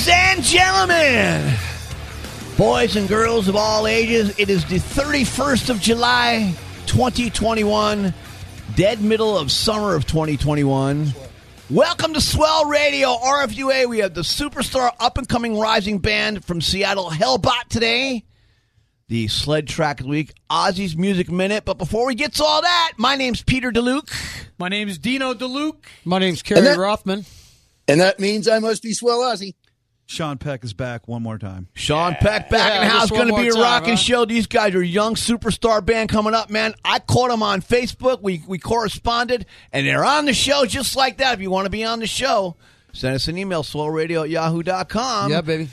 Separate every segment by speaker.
Speaker 1: Ladies and gentlemen, boys and girls of all ages, it is the 31st of July, 2021, dead middle of summer of 2021. Welcome to Swell Radio, RFUA. We have the superstar up and coming rising band from Seattle, Hellbot, today. The sled track of the week, Ozzy's Music Minute. But before we get to all that, my name's Peter DeLuke.
Speaker 2: My name's Dino DeLuke.
Speaker 3: My name's Kerry
Speaker 4: that-
Speaker 3: Rothman.
Speaker 4: And that means I must be Swell Ozzy.
Speaker 5: Sean Peck is back one more time.
Speaker 1: Sean Peck back
Speaker 3: Yeah,
Speaker 1: in the house. Going to be a
Speaker 3: more time,
Speaker 1: rocking
Speaker 3: huh?
Speaker 1: show. These guys are a young superstar band coming up, man. I caught them on Facebook. We we corresponded, and they're on the show just like that. If you want to be on the show, send us an email, swellradio at yahoo.com.
Speaker 3: yeah, baby.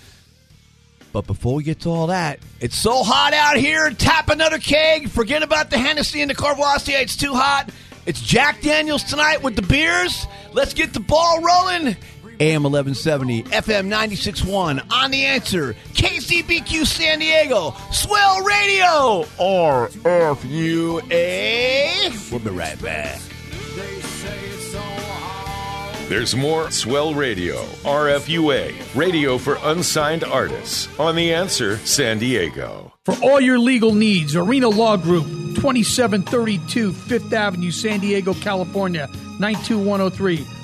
Speaker 1: But before we get to all that, it's so hot out here. Tap another keg. Forget about the Hennessy and the Carvastia. It's too hot. It's Jack Daniels tonight with the beers. Let's get the ball rolling. AM 1170, FM 96.1, On The Answer, KCBQ San Diego, Swell Radio, RFUA. We'll be right back.
Speaker 6: There's more Swell Radio, RFUA, radio for unsigned artists, on The Answer San Diego.
Speaker 2: For all your legal needs, Arena Law Group, 2732 Fifth Avenue, San Diego, California, 92103.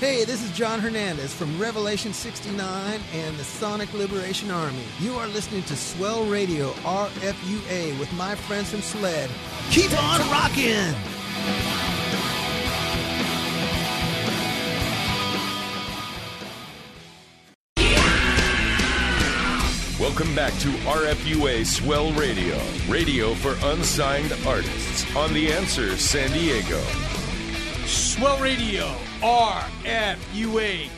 Speaker 3: Hey, this is John Hernandez from Revelation 69 and the Sonic Liberation Army. You are listening to Swell Radio RFUA with my friends from SLED.
Speaker 1: Keep on rocking.
Speaker 6: Welcome back to RFUA Swell Radio, radio for unsigned artists, on The Answer San Diego.
Speaker 2: Swell Radio, RFUA.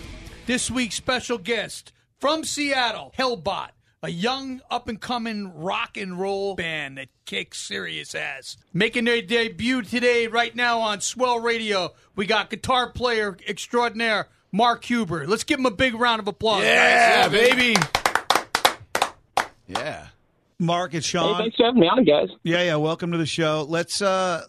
Speaker 2: This week's special guest from Seattle, Hellbot, a young up and coming rock and roll band that kicks serious ass. Making their debut today, right now on Swell Radio, we got guitar player extraordinaire Mark Huber. Let's give him a big round of applause.
Speaker 1: Yeah,
Speaker 2: guys.
Speaker 1: baby. Yeah.
Speaker 5: Mark, it's
Speaker 7: Hey,
Speaker 5: Sean.
Speaker 7: thanks for having me on, guys.
Speaker 5: yeah, yeah. Welcome to the show. Let's uh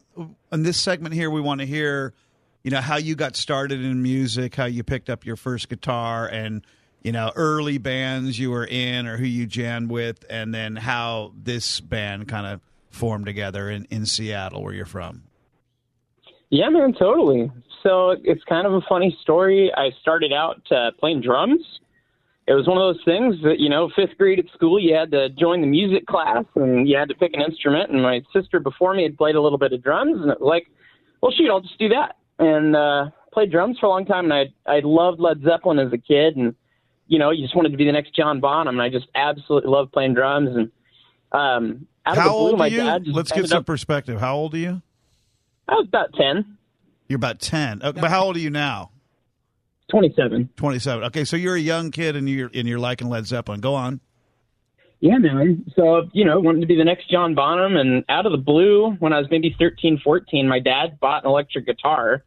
Speaker 5: in this segment here we want to hear, you know, how you got started in music, how you picked up your first guitar and you know, early bands you were in or who you jammed with, and then how this band kind of formed together in, in Seattle where you're from.
Speaker 7: Yeah, man, totally. So it's kind of a funny story. I started out uh, playing drums. It was one of those things that, you know, fifth grade at school, you had to join the music class and you had to pick an instrument. And my sister before me had played a little bit of drums, and it was like, well, shoot, I'll just do that. And uh, played drums for a long time. And I I loved Led Zeppelin as a kid, and you know, you just wanted to be the next John Bonham. And I just absolutely loved playing drums. And um, out of
Speaker 5: How
Speaker 7: the blue,
Speaker 5: old
Speaker 7: my
Speaker 5: are you?
Speaker 7: dad
Speaker 5: Let's get some
Speaker 7: up-
Speaker 5: perspective. How old are you?
Speaker 7: I was about ten.
Speaker 5: You're about 10. Uh, But how old are you now?
Speaker 7: 27.
Speaker 5: 27. Okay, so you're a young kid and you're and you're liking Led Zeppelin. Go on.
Speaker 7: Yeah, man. So, you know, wanted to be the next John Bonham. And out of the blue, when I was maybe 13, 14, my dad bought an electric guitar,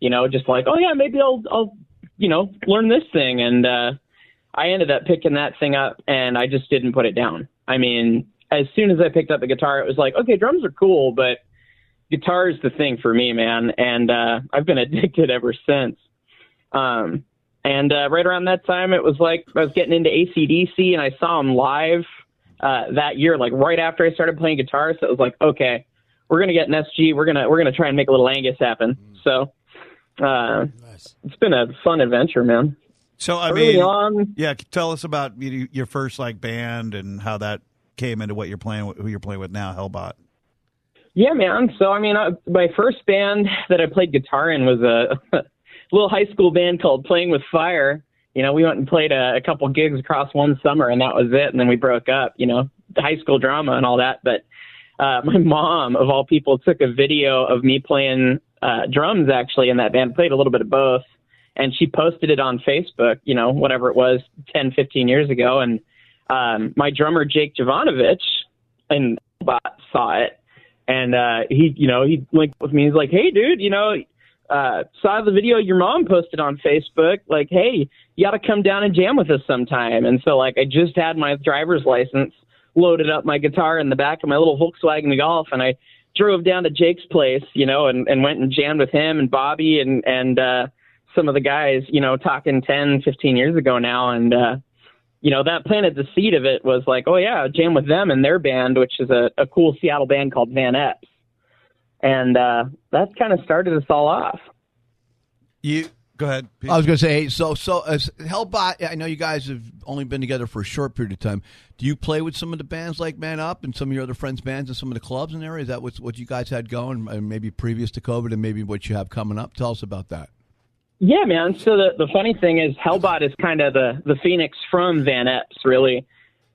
Speaker 7: you know, just like, oh, yeah, maybe I'll, I'll you know, learn this thing. And uh, I ended up picking that thing up and I just didn't put it down. I mean, as soon as I picked up the guitar, it was like, okay, drums are cool, but guitar is the thing for me, man. And uh, I've been addicted ever since. Um, and uh, right around that time, it was like I was getting into ACDC, and I saw them live uh, that year, like right after I started playing guitar. So it was like, okay, we're gonna get an SG. We're gonna we're gonna try and make a little Angus happen. So uh,
Speaker 8: Nice.
Speaker 7: it's been a fun adventure, man.
Speaker 5: So I
Speaker 7: Early
Speaker 5: mean,
Speaker 7: on,
Speaker 5: yeah, tell us about your first like band and how that came into what you're playing, with, who you're playing with now, Hellbot.
Speaker 7: Yeah, man. So I mean, uh, my first band that I played guitar in was a little high school band called Playing with Fire. You know, we went and played a, a couple gigs across one summer, and that was it. And then we broke up. You know, high school drama and all that. But uh, my mom, of all people, took a video of me playing uh, drums actually in that band. Played a little bit of both, and she posted it on Facebook. You know, whatever it was, 10, 15 years ago. And um, my drummer Jake Jovanovich and saw it and uh he you know he linked with me he's like hey dude you know uh saw the video your mom posted on facebook like hey you gotta come down and jam with us sometime and so like i just had my driver's license loaded up my guitar in the back of my little volkswagen golf and i drove down to jake's place you know and and went and jammed with him and bobby and and uh some of the guys you know talking ten fifteen years ago now and uh you know, that planted the seed of it was like, oh yeah, jam with them and their band, which is a, a cool Seattle band called Van Epps. And uh, that kind of started us all off.
Speaker 5: You go ahead. Pete.
Speaker 1: I was going to say, hey, so so as Hellbot, I know you guys have only been together for a short period of time. Do you play with some of the bands like Man Up and some of your other friends' bands and some of the clubs in there? Is that what what you guys had going, and maybe previous to COVID, and maybe what you have coming up? Tell us about that.
Speaker 7: Yeah, man. So the the funny thing is, Hellbot is kind of the the phoenix from Van Epps, really.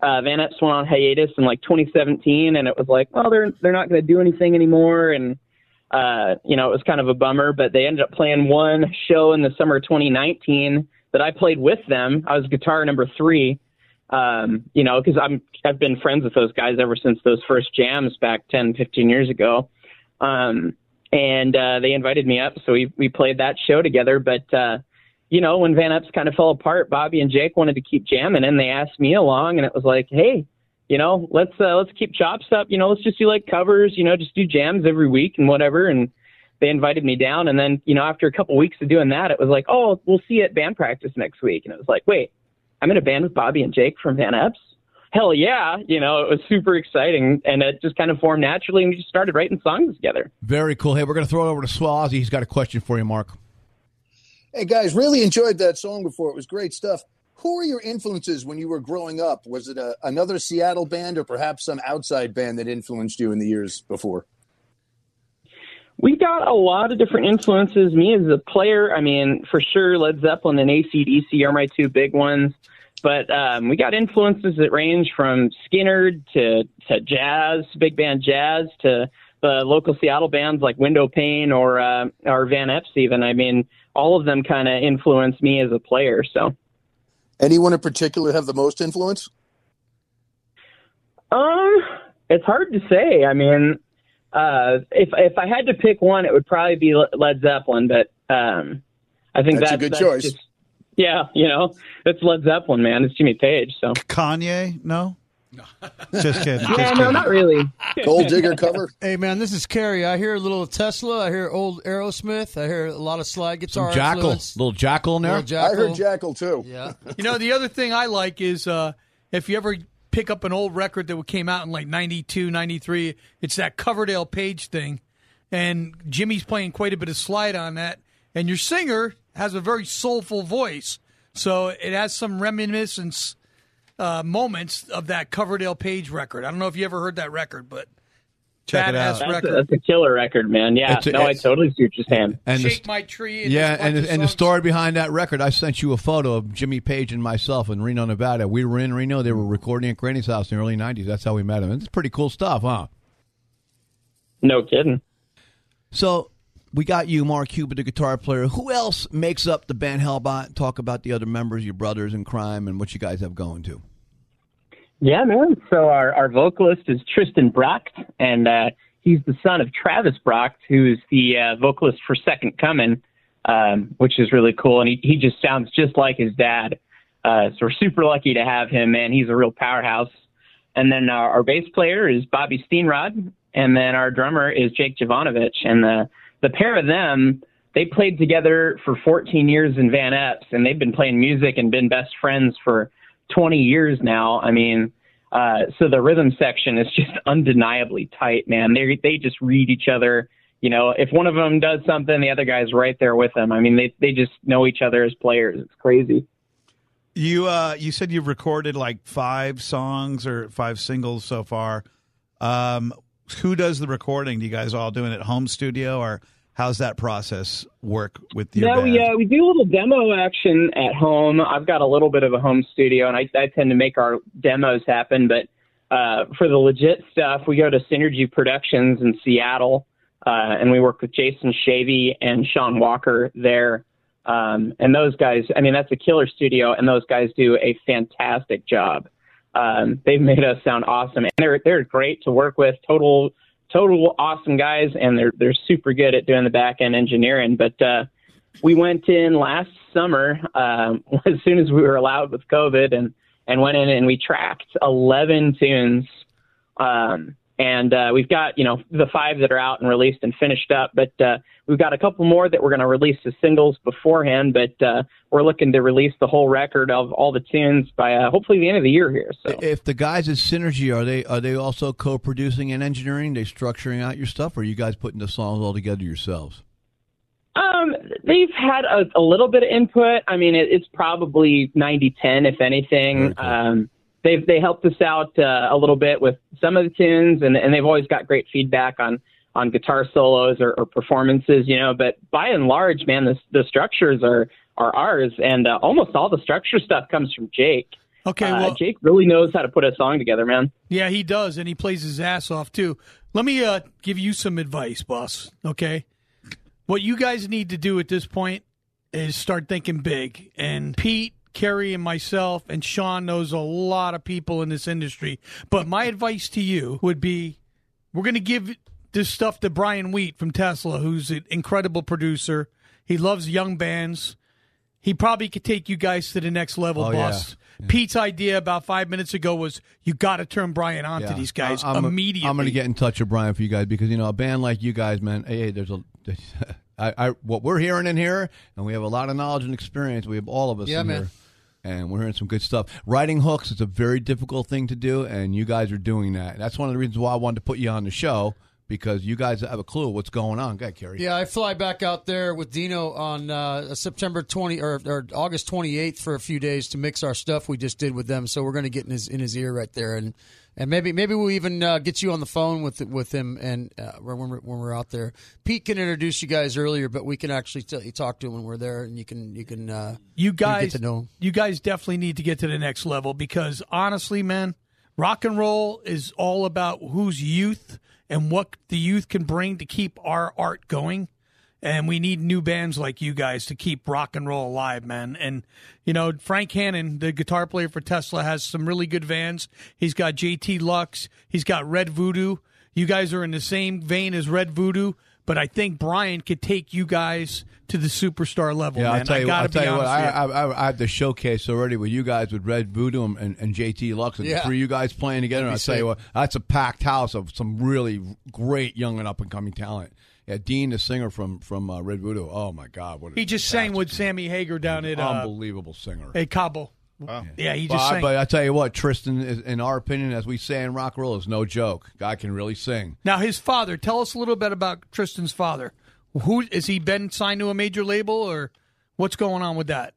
Speaker 7: Uh, Van Epps went on hiatus in like 2017, and it was like, well, they're they're not going to do anything anymore, and uh, you know, it was kind of a bummer. But they ended up playing one show in the summer of 2019 that I played with them. I was guitar number three. Um, you know, because I'm I've been friends with those guys ever since those first jams back 10, 15 years ago. Um, and uh, they invited me up, so we we played that show together. But uh, you know, when Van Epps kind of fell apart, Bobby and Jake wanted to keep jamming, and they asked me along, and it was like, hey, you know, let's uh, let's keep chops up. You know, let's just do like covers. You know, just do jams every week and whatever. And they invited me down, and then you know, after a couple weeks of doing that, it was like, oh, we'll see you at band practice next week. And it was like, wait, I'm in a band with Bobby and Jake from Van Epps. Hell yeah, you know, it was super exciting, and it just kind of formed naturally, and we just started writing songs together.
Speaker 1: Very cool. Hey, we're going to throw it over to Ozzy. He's got a question for you, Mark.
Speaker 4: Hey guys, really enjoyed that song before. It was great stuff. Who were your influences when you were growing up? Was it a, another Seattle band or perhaps some outside band that influenced you in the years before?
Speaker 7: We got a lot of different influences. Me as a player, I mean, for sure, Led Zeppelin and ACDC are my two big ones. But um, we got influences that range from Skynyrd to, to jazz, big band jazz, to the local Seattle bands like Window Pane or uh, or Van Epps. Even I mean, all of them kind of influenced me as a player. So,
Speaker 4: Anyone in particular have the most influence?
Speaker 7: um, it's hard to say. I mean, uh, if if I had to pick one, it would probably be Led Zeppelin. But um, I think
Speaker 4: That's
Speaker 7: that's,
Speaker 4: a good
Speaker 7: that's
Speaker 4: choice.
Speaker 7: just- yeah, you know, it's Led Zeppelin, man. It's Jimmy Page. So
Speaker 5: Kanye? No. Just kidding. Just
Speaker 7: yeah,
Speaker 5: kidding.
Speaker 7: no, not really.
Speaker 4: Gold Digger cover?
Speaker 8: Hey man, this is Kerry. I hear a little Tesla. I hear old Aerosmith. I hear a lot of slide guitar.
Speaker 1: Some Jackyl,
Speaker 8: influence.
Speaker 1: little Jackyl in there.
Speaker 8: Little Jackyl.
Speaker 4: I heard Jackyl too.
Speaker 8: Yeah.
Speaker 2: You know, the other thing I like is uh, if you ever pick up an old record that came out in like 92, 93, it's that Coverdale Page thing. And Jimmy's playing quite a bit of slide on that. And your singer has a very soulful voice. So it has some reminiscence uh, moments of that Coverdale Page record. I don't know if you ever heard that record, but
Speaker 5: Check it
Speaker 2: badass
Speaker 5: out.
Speaker 7: That's a,
Speaker 2: record.
Speaker 7: that's a killer record, man. Yeah,
Speaker 1: It's a-
Speaker 7: no, I totally see what you're saying.
Speaker 1: And the,
Speaker 2: Shake My Tree. And
Speaker 1: yeah, and
Speaker 2: bunch
Speaker 1: and the story behind that record, I sent you a photo of Jimmy Page and myself in Reno, Nevada. We were in Reno. They were recording at Granny's house in the early '90s. That's how we met him. It's pretty cool stuff, huh?
Speaker 7: No kidding.
Speaker 1: So we got you, Mark Cuban, the guitar player. Who else makes up the band Hellbot? Talk about the other members, your brothers in crime, and what you guys have going to.
Speaker 7: Yeah, man. So our, our vocalist is Tristan Bracht, and uh, he's the son of Travis Bracht, who's the uh, vocalist for Second Coming, um, which is really cool. And he, he just sounds just like his dad. Uh, so we're super lucky to have him, man. He's a real powerhouse. and then our, our bass player is Bobby Steenrod, and then our drummer is Jake Jovanovich, and the the pair of them they played together for 14 years in Van Epps, and they've been playing music and been best friends for 20 years now. I mean, uh, so the rhythm section is just undeniably tight, man. They they just read each other. You know, if one of them does something, the other guy's right there with them. I mean, they they just know each other as players. It's crazy.
Speaker 5: You uh, you said you've recorded like five songs or five singles so far. Um, who does the recording? Do you guys all do it at home studio, or how's that process work with your
Speaker 7: No,
Speaker 5: band?
Speaker 7: yeah, we do a little demo action at home. I've got a little bit of a home studio, and I, I tend to make our demos happen. But uh, for the legit stuff, we go to Synergy Productions in Seattle, uh, and we work with Jason Shavy and Sean Walker there. Um, and those guys, I mean, that's a killer studio, and those guys do a fantastic job. Um, they've made us sound awesome, and they're they're great to work with. Total total awesome guys, and they're they're super good at doing the back end engineering. But uh, we went in last summer um, as soon as we were allowed with COVID, and and went in and we tracked 11 tunes. Um, and uh, we've got you know the five that are out and released and finished up, but uh, we've got a couple more that we're going to release as singles beforehand. But uh, we're looking to release the whole record of all the tunes by uh, hopefully the end of the year here. So
Speaker 1: If the guys at Synergy are they are they also co-producing and engineering? They structuring out your stuff, or are you guys putting the songs all together yourselves?
Speaker 7: Um, they've had a, a little bit of input. I mean, it, it's probably 90-10, if anything.
Speaker 1: cool.
Speaker 7: Um, they've they helped us out uh, a little bit with some of the tunes, and, and they've always got great feedback on on guitar solos or, or performances. You know, but by and large, man, the the structures are are ours, and uh, almost all the structure stuff comes from Jake.
Speaker 2: Okay,
Speaker 7: Uh, Jake really knows how to put a song together, man.
Speaker 2: yeah, he does, and he plays his ass off too. Let me uh, give you some advice, boss. Okay, what you guys need to do at this point is start thinking big. And Pete, Kerry, and myself, and Sean knows a lot of people in this industry. But my advice to you would be, we're going to give this stuff to Brian Wheat from Tesla, who's an incredible producer. He loves young bands. He probably could take you guys to the next level,
Speaker 1: Oh,
Speaker 2: boss. Pete's idea about five minutes ago was you got to turn Brian on to these guys
Speaker 1: I- I'm,
Speaker 2: immediately.
Speaker 1: I'm going to get in touch with Brian for you guys because you know a band like you guys, man. Hey, hey, there's a. I, I what we're hearing in here, and we have a lot of knowledge and experience. We have all of us
Speaker 8: Yeah,
Speaker 1: in
Speaker 8: man.
Speaker 1: here, and we're hearing some good stuff. Writing hooks is a very difficult thing to do, and you guys are doing that. That's one of the reasons why I wanted to put you on the show because you guys have a clue what's going on. Go ahead, Kerry.
Speaker 8: Yeah, I fly back out there with Dino on uh, September twenty or, or August twenty eighth for a few days to mix our stuff we just did with them. So we're going to get in his in his ear right there, and and maybe maybe we'll even uh, get you on the phone with with him and uh, when we're when we're out there. Pete can introduce you guys earlier, but we can actually t- talk to him when we're there, and you can you can uh,
Speaker 2: you guys
Speaker 8: get to know him.
Speaker 2: you guys definitely need to get to the next level because honestly man rock and roll is all about who's youth and what the youth can bring to keep our art going. And we need new bands like you guys to keep rock and roll alive man. And you know frank hannon the guitar player for tesla has some really good vans. He's got jt lux. He's got red voodoo. You guys are in the same vein as red voodoo but i think brian could take you guys to the superstar level
Speaker 1: Yeah,
Speaker 2: man
Speaker 1: I'll tell you,
Speaker 2: gotta
Speaker 1: I'll tell you what, I,
Speaker 2: with.
Speaker 1: I, I, I have the showcase already with you guys with Red Voodoo and, and, and JT Lux and
Speaker 8: Yeah.
Speaker 1: the three of you guys playing together. And I'll tell you what, that's a packed house of some really great young and up and coming talent. Yeah, Dean, the singer from from uh, Red Voodoo. Oh my God, what a
Speaker 2: He just sang with Sammy Hagar down at uh,
Speaker 1: unbelievable singer.
Speaker 2: at Cabo. Yeah, he just
Speaker 1: Well, I-
Speaker 2: sang.
Speaker 1: but I tell you what, Tristan, is, in our opinion, as we say in rock and roll, is no joke. Guy can really sing.
Speaker 2: now his father. Tell us a little bit about Tristan's father. Who is he been signed to a major label or what's going on with that?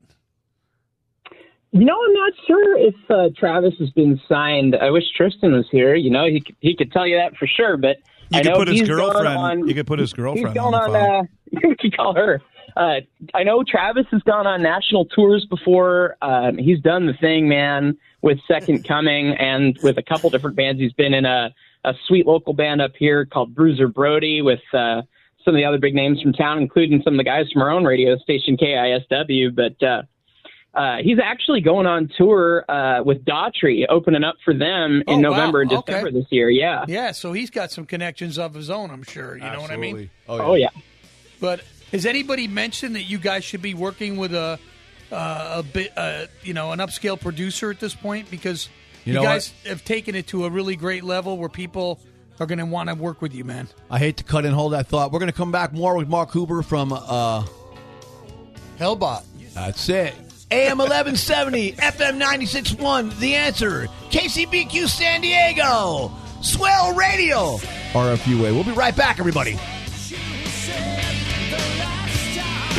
Speaker 7: You know, I'm not sure if uh, Travis has been signed. I wish Tristan was here. You know, he could- he could tell you that for sure. But
Speaker 5: You
Speaker 7: I
Speaker 5: could
Speaker 7: know
Speaker 5: put his girlfriend.
Speaker 7: On,
Speaker 5: you could put his
Speaker 7: he's
Speaker 5: girlfriend
Speaker 7: gone
Speaker 5: on
Speaker 7: on.
Speaker 5: phone.
Speaker 7: Uh, you could call her. Uh, I know Travis has gone on national tours before. Um, he's done the thing, man, with Second Coming and with a couple different bands. He's been in a a sweet local band up here called Bruiser Brody with uh, some of the other big names from town, including some of the guys from our own radio station KISW. But uh, uh, he's actually going on tour uh, with Daughtry, opening up for them in
Speaker 2: Oh, wow.
Speaker 7: November and
Speaker 2: Okay.
Speaker 7: December this year. Yeah.
Speaker 2: Yeah, so he's got some connections of his own. I'm sure. You know what I mean?
Speaker 1: Absolutely.
Speaker 7: Oh yeah.
Speaker 2: But has anybody mentioned that you guys should be working with a uh, a bit, uh, you know, an upscale producer at this point? Because You,
Speaker 1: know
Speaker 2: guys have taken it to a really great level where people are going to want to work with you, man.
Speaker 1: I hate to cut and hold that thought. We're going to come back more with Mark Huber from uh,
Speaker 8: Hellbot.
Speaker 1: That's it. AM 1170, FM 96.1, The Answer, KCBQ San Diego, Swell Radio, RFUA. We'll be right back, everybody.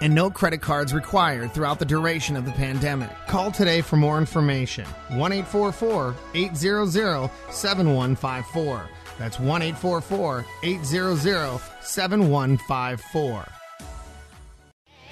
Speaker 9: and no credit cards required throughout the duration of the pandemic. Call today for more information. 1 844 800 7154. That's 1 844 800 7154.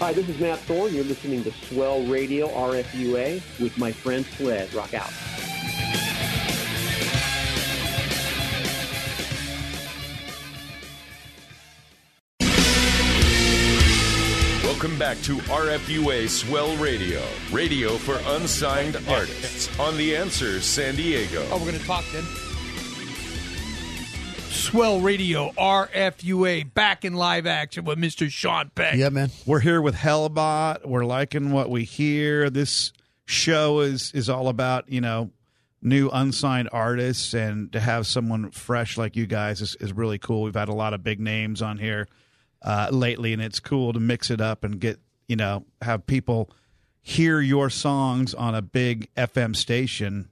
Speaker 10: Hi, this is Matt Thorne. You're listening to Swell Radio RFUA with my friend Sled. Rock out.
Speaker 6: Welcome back to RFUA Swell Radio, radio for unsigned artists on The Answer San Diego.
Speaker 2: Oh, we're going to talk then. Swell Radio, RFUA, back in live action with Mr. Sean Peck.
Speaker 8: Yeah, man.
Speaker 5: We're here with Hellbot. We're liking what we hear. This show is is all about you know new unsigned artists, and to have someone fresh like you guys is, is really cool. We've had a lot of big names on here uh, lately, and it's cool to mix it up and get you know have people hear your songs on a big FM station.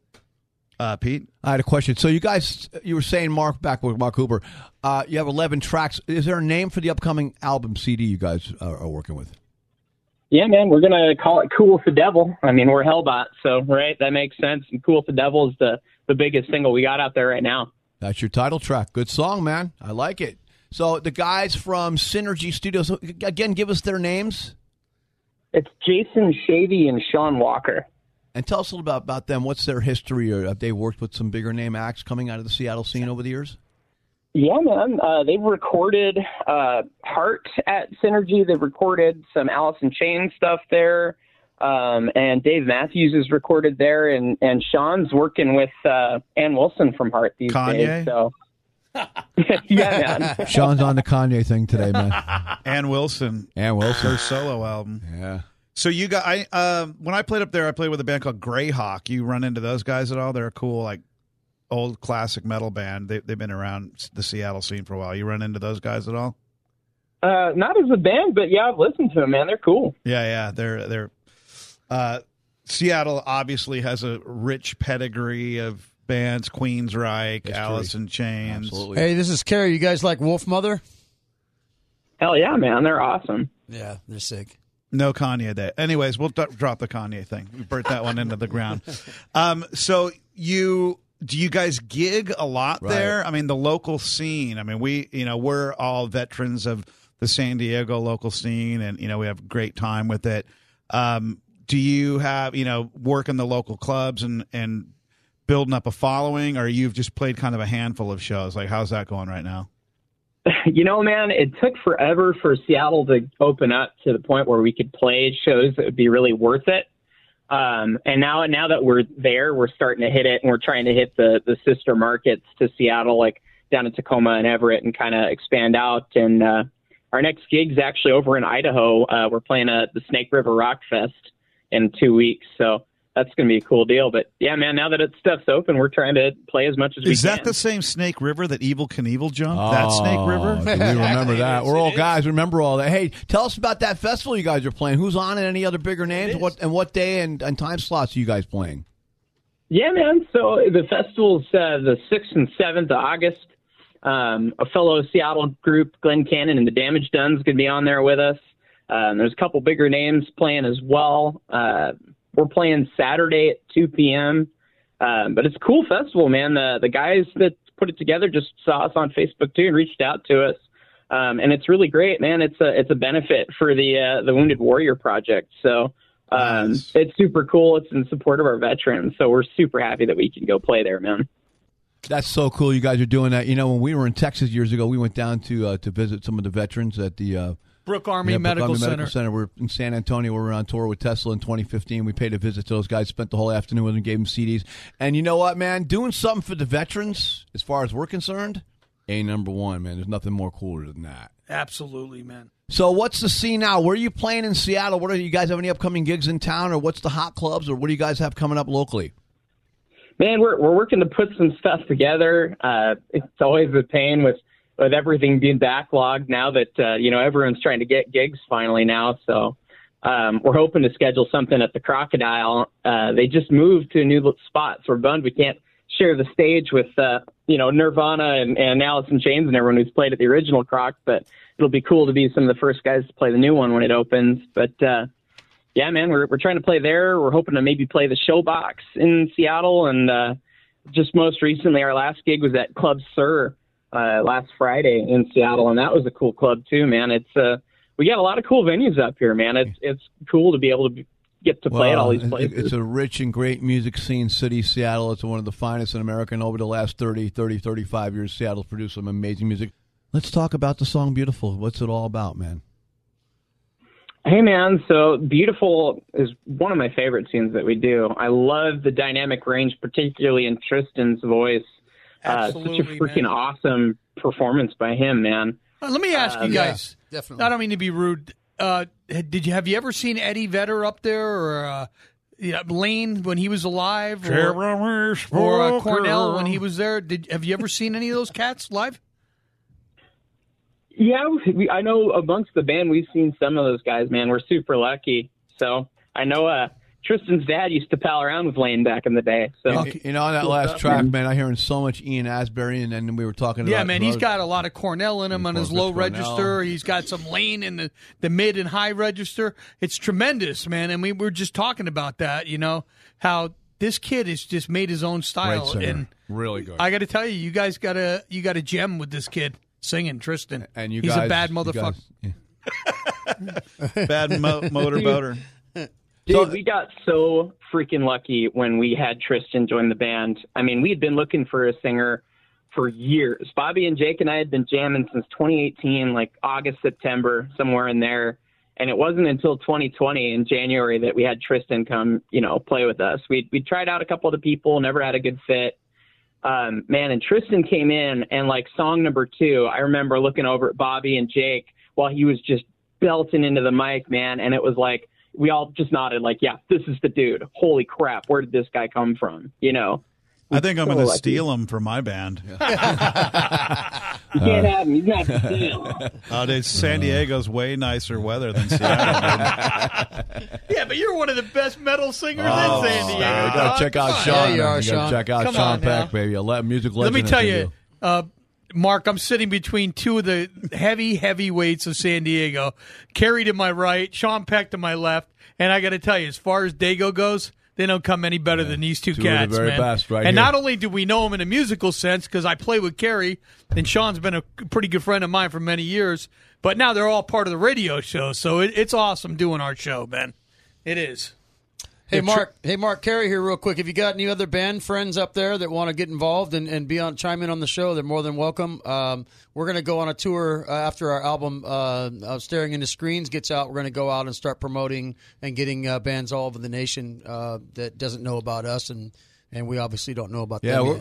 Speaker 5: Uh, Pete,
Speaker 1: I had a question. So you guys, you were saying Mark back with Mark Huber, uh, you have eleven tracks. Is there a name for the upcoming album CD you guys are, are working with?
Speaker 7: Yeah, man, we're gonna call it "Cool with the Devil." I mean, we're Hellbot, so right, that makes sense. And "Cool with the Devil" is the the biggest single we got out there right now.
Speaker 1: That's your title track. Good song, man. I like it. So the guys from Synergy Studios, again, give us their names
Speaker 7: It's Jason Shavy and Sean Walker.
Speaker 1: And tell us a little about, about them. What's their history, or have they worked with some bigger name acts coming out of the Seattle scene over the years?
Speaker 7: Yeah, man. Uh, they've recorded uh, Heart at Synergy. They've recorded some Alice in Chains stuff there. Um, and Dave Matthews is recorded there. And, and Sean's working with uh, Ann Wilson from Heart these
Speaker 5: Kanye?
Speaker 7: days. So, yeah, man.
Speaker 1: Sean's on the Kanye thing today, man.
Speaker 5: Ann Wilson,
Speaker 1: And Wilson.
Speaker 5: her solo album.
Speaker 1: Yeah.
Speaker 5: So you got I um when I played up there, I played with a band called Greyhawk. You run into those guys at all? They're a cool like old classic metal band. They they've been around the Seattle scene for a while. You run into those guys at all?
Speaker 7: Uh, not as a band, but yeah, I've listened to them, man. They're cool.
Speaker 5: Yeah, yeah. They're they're uh Seattle obviously has a rich pedigree of bands, Queensryche,
Speaker 1: History.
Speaker 5: Alice in Chains.
Speaker 1: Absolutely.
Speaker 8: Hey, this is Kerry. You guys like Wolfmother?
Speaker 7: Hell yeah, man. They're awesome.
Speaker 8: Yeah, they're sick.
Speaker 5: No Kanye Day. Anyways, we'll d- drop the Kanye thing. We burnt that one into the ground. Um, so you do you guys gig a lot
Speaker 1: Right.
Speaker 5: there? I mean, the local scene. I mean, we you know we're all veterans of the San Diego local scene, and you know we have a great time with it. Um, do you have you know work in the local clubs and and building up a following, or you've just played kind of a handful of shows? Like, how's that going right now?
Speaker 7: You know, man, it took forever for Seattle to open up to the point where we could play shows that would be really worth it. Um, and now, now that we're there, we're starting to hit it, and we're trying to hit the the sister markets to Seattle, like down in Tacoma and Everett, and kind of expand out. And uh, our next gig's actually over in Idaho. Uh, we're playing at the Snake River Rock Fest in two weeks, so that's going to be a cool deal. But yeah, man, now that it's stuff's open, we're trying to play as much as we can.
Speaker 5: Is
Speaker 7: can.
Speaker 5: that the same Snake River that Evel Knievel jumped? that Snake River?
Speaker 1: Oh, do we remember that. We're all guys. Remember all that. Hey, tell us about that festival you guys are playing. Who's on it? Any other bigger names? What and what day and, and time slots are you guys playing?
Speaker 7: Yeah, man. So the festival's uh, the 6th and 7th of August. Um, a fellow Seattle group, Glenn Cannon and the Damage Done's going to be on there with us. Um, there's a couple bigger names playing as well. Uh, we're playing Saturday at 2 p.m. Um, but it's a cool festival, man. The the guys that put it together just saw us on Facebook too and reached out to us. Um, and it's really great, man. It's a it's a benefit for the uh, the Wounded Warrior Project. So um, it's super cool. It's in support of our veterans. So we're super happy that we can go play there, man.
Speaker 1: That's so cool. You guys are doing that. You know, when we were in Texas years ago, we went down to uh, to visit some of the veterans at the uh,
Speaker 2: Brooke Army
Speaker 1: yeah, Brooke
Speaker 2: Medical
Speaker 1: Army
Speaker 2: Center.
Speaker 1: Medical Center. We're in San Antonio. We were on tour with Tesla in 2015. We paid a visit to those guys. Spent the whole afternoon with them. Gave them CDs. And you know what, man? Doing something for the veterans, as far as we're concerned, a number one, man. There's nothing more cooler than that.
Speaker 2: Absolutely, man.
Speaker 1: So, what's the scene now? Where are you playing in Seattle? What are you guys have any upcoming gigs in town, or what's the hot clubs, or what do you guys have coming up locally?
Speaker 7: Man, we're we're working to put some stuff together. Uh, it's always a pain with with everything being backlogged now that uh, you know everyone's trying to get gigs finally now. So um, we're hoping to schedule something at the Crocodile. Uh, they just moved to a new spot, so we're bummed we can't share the stage with uh, you know Nirvana and, and Alice in Chains and everyone who's played at the original Croc. But it'll be cool to be some of the first guys to play the new one when it opens. But uh, yeah, man, we're we're trying to play there. We're hoping to maybe play the Showbox in Seattle, and uh, just most recently, our last gig was at Club Sur uh, last Friday in Seattle, and that was a cool club too, man. It's uh, we got a lot of cool venues up here, man. It's it's cool to be able to be, get to play at all these places.
Speaker 1: It's a rich and great music scene city, Seattle. It's one of the finest in America. And over the last 30, 30, 35 years, Seattle's produced some amazing music. Let's talk about the song Beautiful. What's it all about, man?
Speaker 7: Hey man, so beautiful is one of my favorite scenes that we do. I love the dynamic range, particularly in Tristan's voice. Uh, such a freaking
Speaker 2: man.
Speaker 7: awesome performance by him, man.
Speaker 2: Uh, let me ask
Speaker 7: Uh,
Speaker 2: you
Speaker 7: yeah,
Speaker 2: guys.
Speaker 8: definitely.
Speaker 2: I don't mean to be rude. Uh, did you have you ever seen Eddie Vedder up there or uh, yeah, Lane when he was alive, or, or uh, Cornell when he was there? Did have you ever seen any of those cats live?
Speaker 7: Yeah, we, I know amongst the band we've seen some of those guys. Man, we're super lucky. So I know uh, Tristan's dad used to pal around with Lane back in the day. So
Speaker 1: You- You know, on that last
Speaker 7: stuff,
Speaker 1: track,
Speaker 7: man.
Speaker 1: man, I hearing so much Ian Astbury, and then we were talking about
Speaker 2: Yeah, man, he's got a lot of Cornell in him on his low
Speaker 1: it's Cornell.
Speaker 2: register. He's got some Lane in the, the mid and high register. It's tremendous, man. And we were just talking about that. You know how this kid has just made his own style, and
Speaker 1: really good.
Speaker 2: I got to tell you, you guys got a you got a gem with this kid singing Tristan.
Speaker 1: and you
Speaker 2: he's
Speaker 1: guys,
Speaker 2: a bad motherfucker.
Speaker 1: guys-
Speaker 5: Bad mo- motorboater.
Speaker 7: Dude, we got so freaking lucky when we had Tristan join the band. I mean, we had been looking for a singer for years. Bobby and Jake and I had been jamming since 2018, like August, September, somewhere in there. And it wasn't until 2020 in January that we had Tristan come, you know, play with us. We we tried out a couple of the people, never had a good fit. Um, man, and Tristan came in and like song number two, I remember looking over at Bobby and Jake while he was just belting into the mic, man, and it was like we all just nodded like, yeah, this is the dude. Holy crap, where did this guy come from? You know,
Speaker 5: I think I'm
Speaker 7: So
Speaker 5: going to steal him for my band.
Speaker 7: you can't have him. He's not for sale.
Speaker 5: Oh, dude, San Diego's way nicer weather than Seattle.
Speaker 2: Yeah, but you're one of the best metal singers
Speaker 1: Oh,
Speaker 2: in San Diego.
Speaker 1: You got to check out
Speaker 2: Come.
Speaker 1: Sean.
Speaker 8: Yeah, you
Speaker 1: man.
Speaker 8: are,
Speaker 1: gotta
Speaker 8: Sean.
Speaker 1: Check out
Speaker 2: Come
Speaker 1: Sean
Speaker 2: on now.
Speaker 1: Baby. A le- music
Speaker 2: Let me tell
Speaker 1: San
Speaker 2: you, uh, Mark, I'm sitting between two of the heavy heavyweights of San Diego. Kerry to my right, Sean Peck to my left, and I got to tell you, as far as Dago goes, They don't come any better than these two,
Speaker 1: Two the
Speaker 2: cats,
Speaker 1: very
Speaker 2: man.
Speaker 1: best right
Speaker 2: and
Speaker 1: here.
Speaker 2: not only do we know them in a musical sense because I play with Kerry, and Sean's been a pretty good friend of mine for many years, but now they're all part of the radio show. So it, it's awesome doing our show, Ben. It is.
Speaker 8: Hey Mark, hey Mark Kerry here, real quick. Have you got any other band friends up there that want to get involved and, and be on chime in on the show? They're more than welcome. Um, we're going to go on a tour uh, after our album uh, uh, "Staring into Screens" gets out. We're going to go out and start promoting and getting uh, bands all over the nation uh, that doesn't know about us, and and we obviously don't know about
Speaker 1: Yeah,
Speaker 8: them
Speaker 1: we're,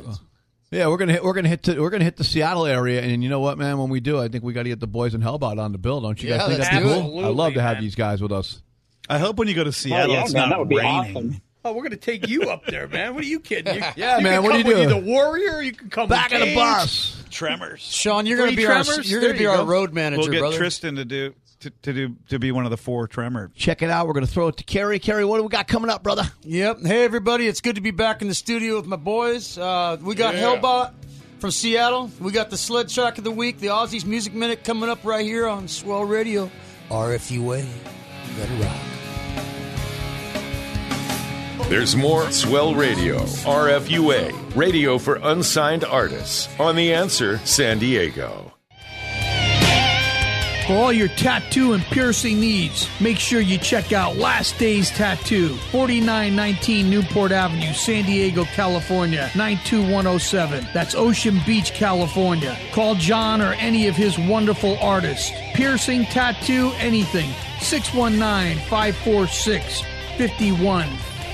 Speaker 1: yeah, we're gonna hit. We're gonna hit. To, we're gonna hit the Seattle area, and you know what, man? When we do, I think we got to get the boys in Hellbound on the bill. Don't you guys think
Speaker 8: let's
Speaker 1: that'd be cool? I'd love to have these guys with us.
Speaker 5: I hope when you go to Seattle,
Speaker 7: yeah,
Speaker 5: it's
Speaker 7: man,
Speaker 5: not
Speaker 7: that would be
Speaker 5: raining.
Speaker 7: awesome.
Speaker 2: Oh, we're going to take you up there, man. What are you kidding? You,
Speaker 1: Yeah,
Speaker 2: you
Speaker 1: man,
Speaker 2: Can
Speaker 1: what are
Speaker 2: come
Speaker 1: you
Speaker 2: with
Speaker 1: doing?
Speaker 2: The warrior. You can come
Speaker 1: Back
Speaker 2: with
Speaker 1: of the bus.
Speaker 5: Tremors.
Speaker 8: Sean, you're going to
Speaker 2: Three
Speaker 8: be our you're going
Speaker 2: There
Speaker 8: to be
Speaker 2: you
Speaker 8: our
Speaker 2: go.
Speaker 8: road manager,
Speaker 5: We'll get
Speaker 8: brother.
Speaker 5: Tristan to do to, to do to be one of the four Tremor.
Speaker 1: Check it out. We're gonna throw it to Kerry. Kerry, what do we got coming up, brother?
Speaker 8: Yep. Hey, everybody. It's good to be back in the studio with my boys. Uh, we got Hellbot from Seattle. We got the sled track of the week, the Ozzy's Music Minute coming up right here on Swell Radio. RFUA. Let it rock.
Speaker 6: There's more Swell Radio, RFUA, radio for unsigned artists, on The Answer San Diego.
Speaker 2: For all your tattoo and piercing needs, make sure you check out Last Days Tattoo, 4919 Newport Avenue, San Diego, California, 92107. That's Ocean Beach, California. Call John or any of his wonderful artists. Piercing, tattoo, anything. 619 546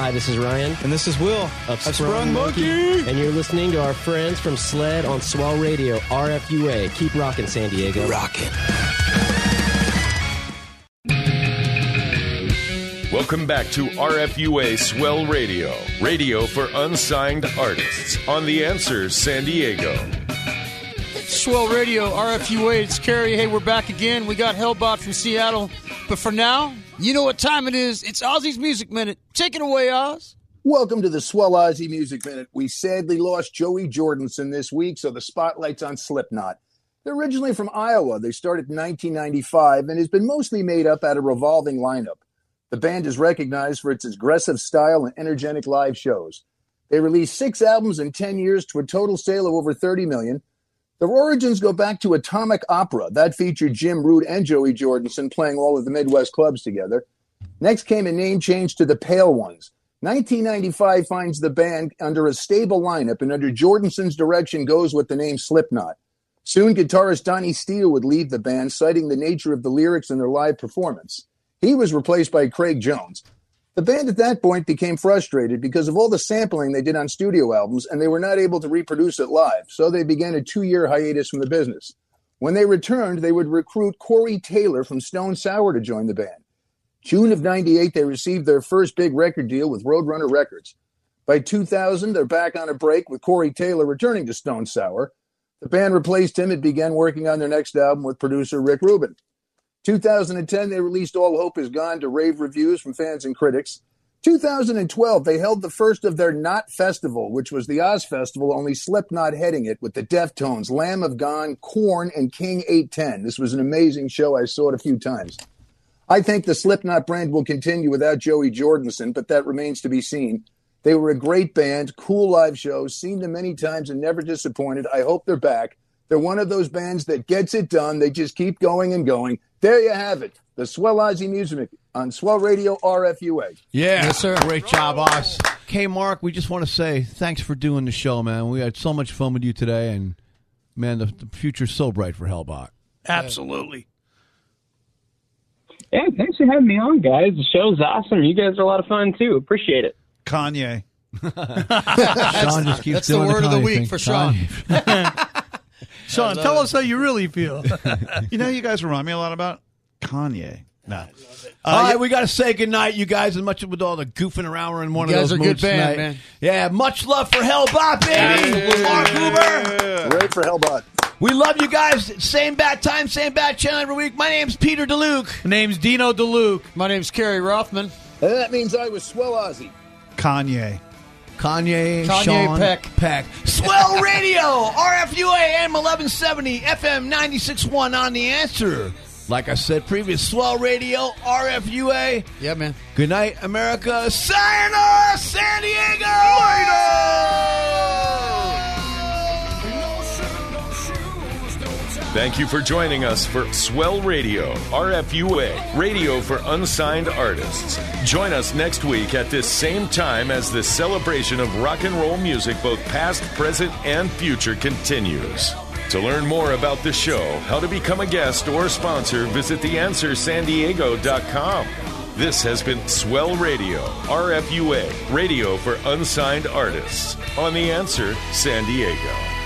Speaker 11: Hi, this is Ryan
Speaker 12: And this is Will.
Speaker 11: of
Speaker 12: Of
Speaker 11: Sprung, Monkey. and you're listening to our friends from Sled on Swell Radio, RFUA. Keep rocking, San Diego.
Speaker 12: Rockin'.
Speaker 6: Welcome back to RFUA Swell Radio, radio for unsigned artists, on The Answer San Diego.
Speaker 8: Swell Radio, RFUA. It's Kerry. Hey, we're back again. We got Hellbot from Seattle. But for now, you know what time it is. It's Ozzy's Music Minute. Take it away, Oz.
Speaker 4: Welcome to the Swell Ozzy Music Minute. We sadly lost Joey Jordison this week, so the spotlight's on Slipknot. They're originally from Iowa. They started in 1995 and has been mostly made up out of revolving lineup. The band is recognized for its aggressive style and energetic live shows. They released six albums in 10 years to a total sale of over 30 million. Their origins go back to Atomic Opera. That featured Jim Root and Joey Jordison playing all of the Midwest clubs together. Next came a name change to the Pale Ones. 1995 finds the band under a stable lineup and under Jordison's direction goes with the name Slipknot. Soon, guitarist Donnie Steele would leave the band, citing the nature of the lyrics in their live performance. He was replaced by Craig Jones. The band at that point became frustrated because of all the sampling they did on studio albums and they were not able to reproduce it live, so they began a two year hiatus from the business. When they returned, they would recruit Corey Taylor from Stone Sour to join the band. June of 98, they received their first big record deal with Roadrunner Records. By 2000, they're back on a break with Corey Taylor returning to Stone Sour. The band replaced him and began working on their next album with producer Rick Rubin. 2010, they released All Hope Is Gone to rave reviews from fans and critics. 2012, they held the first of their Not Festival, which was the Oz Festival, only Slipknot heading it with the Deftones, Lamb of God, Korn, and King 810. This was an amazing show. I saw it a few times. I think the Slipknot brand will continue without Joey Jordison, but that remains to be seen. They were a great band, cool live shows, seen them many times and never disappointed. I hope they're back. They're one of those bands that gets it done. They just keep going and going. There you have it. The Swell Ozzy Music on Swell Radio RFUA.
Speaker 1: Yeah.
Speaker 8: Yes, sir.
Speaker 1: Great job, boss. Okay, Mark, we just want to say thanks for doing the show, man. We had so much fun with you today, and man, the, the future's so bright for Hellbot.
Speaker 2: Absolutely.
Speaker 7: Yeah, thanks for having me on, guys. The show's awesome. You guys are a lot of fun too. Appreciate it.
Speaker 5: Kanye.
Speaker 1: Sean just keeps
Speaker 8: That's the
Speaker 1: doing
Speaker 8: word of the week
Speaker 1: thing.
Speaker 8: for Sean.
Speaker 1: Kanye.
Speaker 2: Sean, tell us how you really feel.
Speaker 5: You know, you guys remind me a lot about Kanye. No.
Speaker 1: all uh, right, we got to say goodnight, you guys, as much with all the goofing around. We're in one
Speaker 8: You
Speaker 1: of
Speaker 8: guys
Speaker 1: those
Speaker 8: are a good
Speaker 1: moods
Speaker 8: band,
Speaker 1: tonight.
Speaker 8: man.
Speaker 1: Yeah, much love for Hellbot, baby. With Mark Huber.
Speaker 4: Great for Hellbot.
Speaker 1: We love you guys. Same bat time, same bat channel every week. My name's Peter DeLuke.
Speaker 2: My name's Dino DeLuke.
Speaker 8: My name's Kerry Rothman.
Speaker 4: And that means I was Swell Ozzy.
Speaker 5: Kanye.
Speaker 1: Kanye,
Speaker 8: Kanye
Speaker 1: Sean
Speaker 8: Peck.
Speaker 1: Peck. Swell Radio, RFUA, AM 1170, FM 96.1 on the answer. Like I said previous, Swell Radio, RFUA.
Speaker 8: Yeah, man.
Speaker 1: Good night, America. Sayonara, San Diego.
Speaker 6: Thank you for joining us for Swell Radio, RFUA, radio for unsigned artists. Join us next week at this same time as the celebration of rock and roll music, both past, present, and future, continues. To learn more about the show, how to become a guest or sponsor, visit theanswersandiego.com. This has been Swell Radio, RFUA, radio for unsigned artists on The Answer San Diego.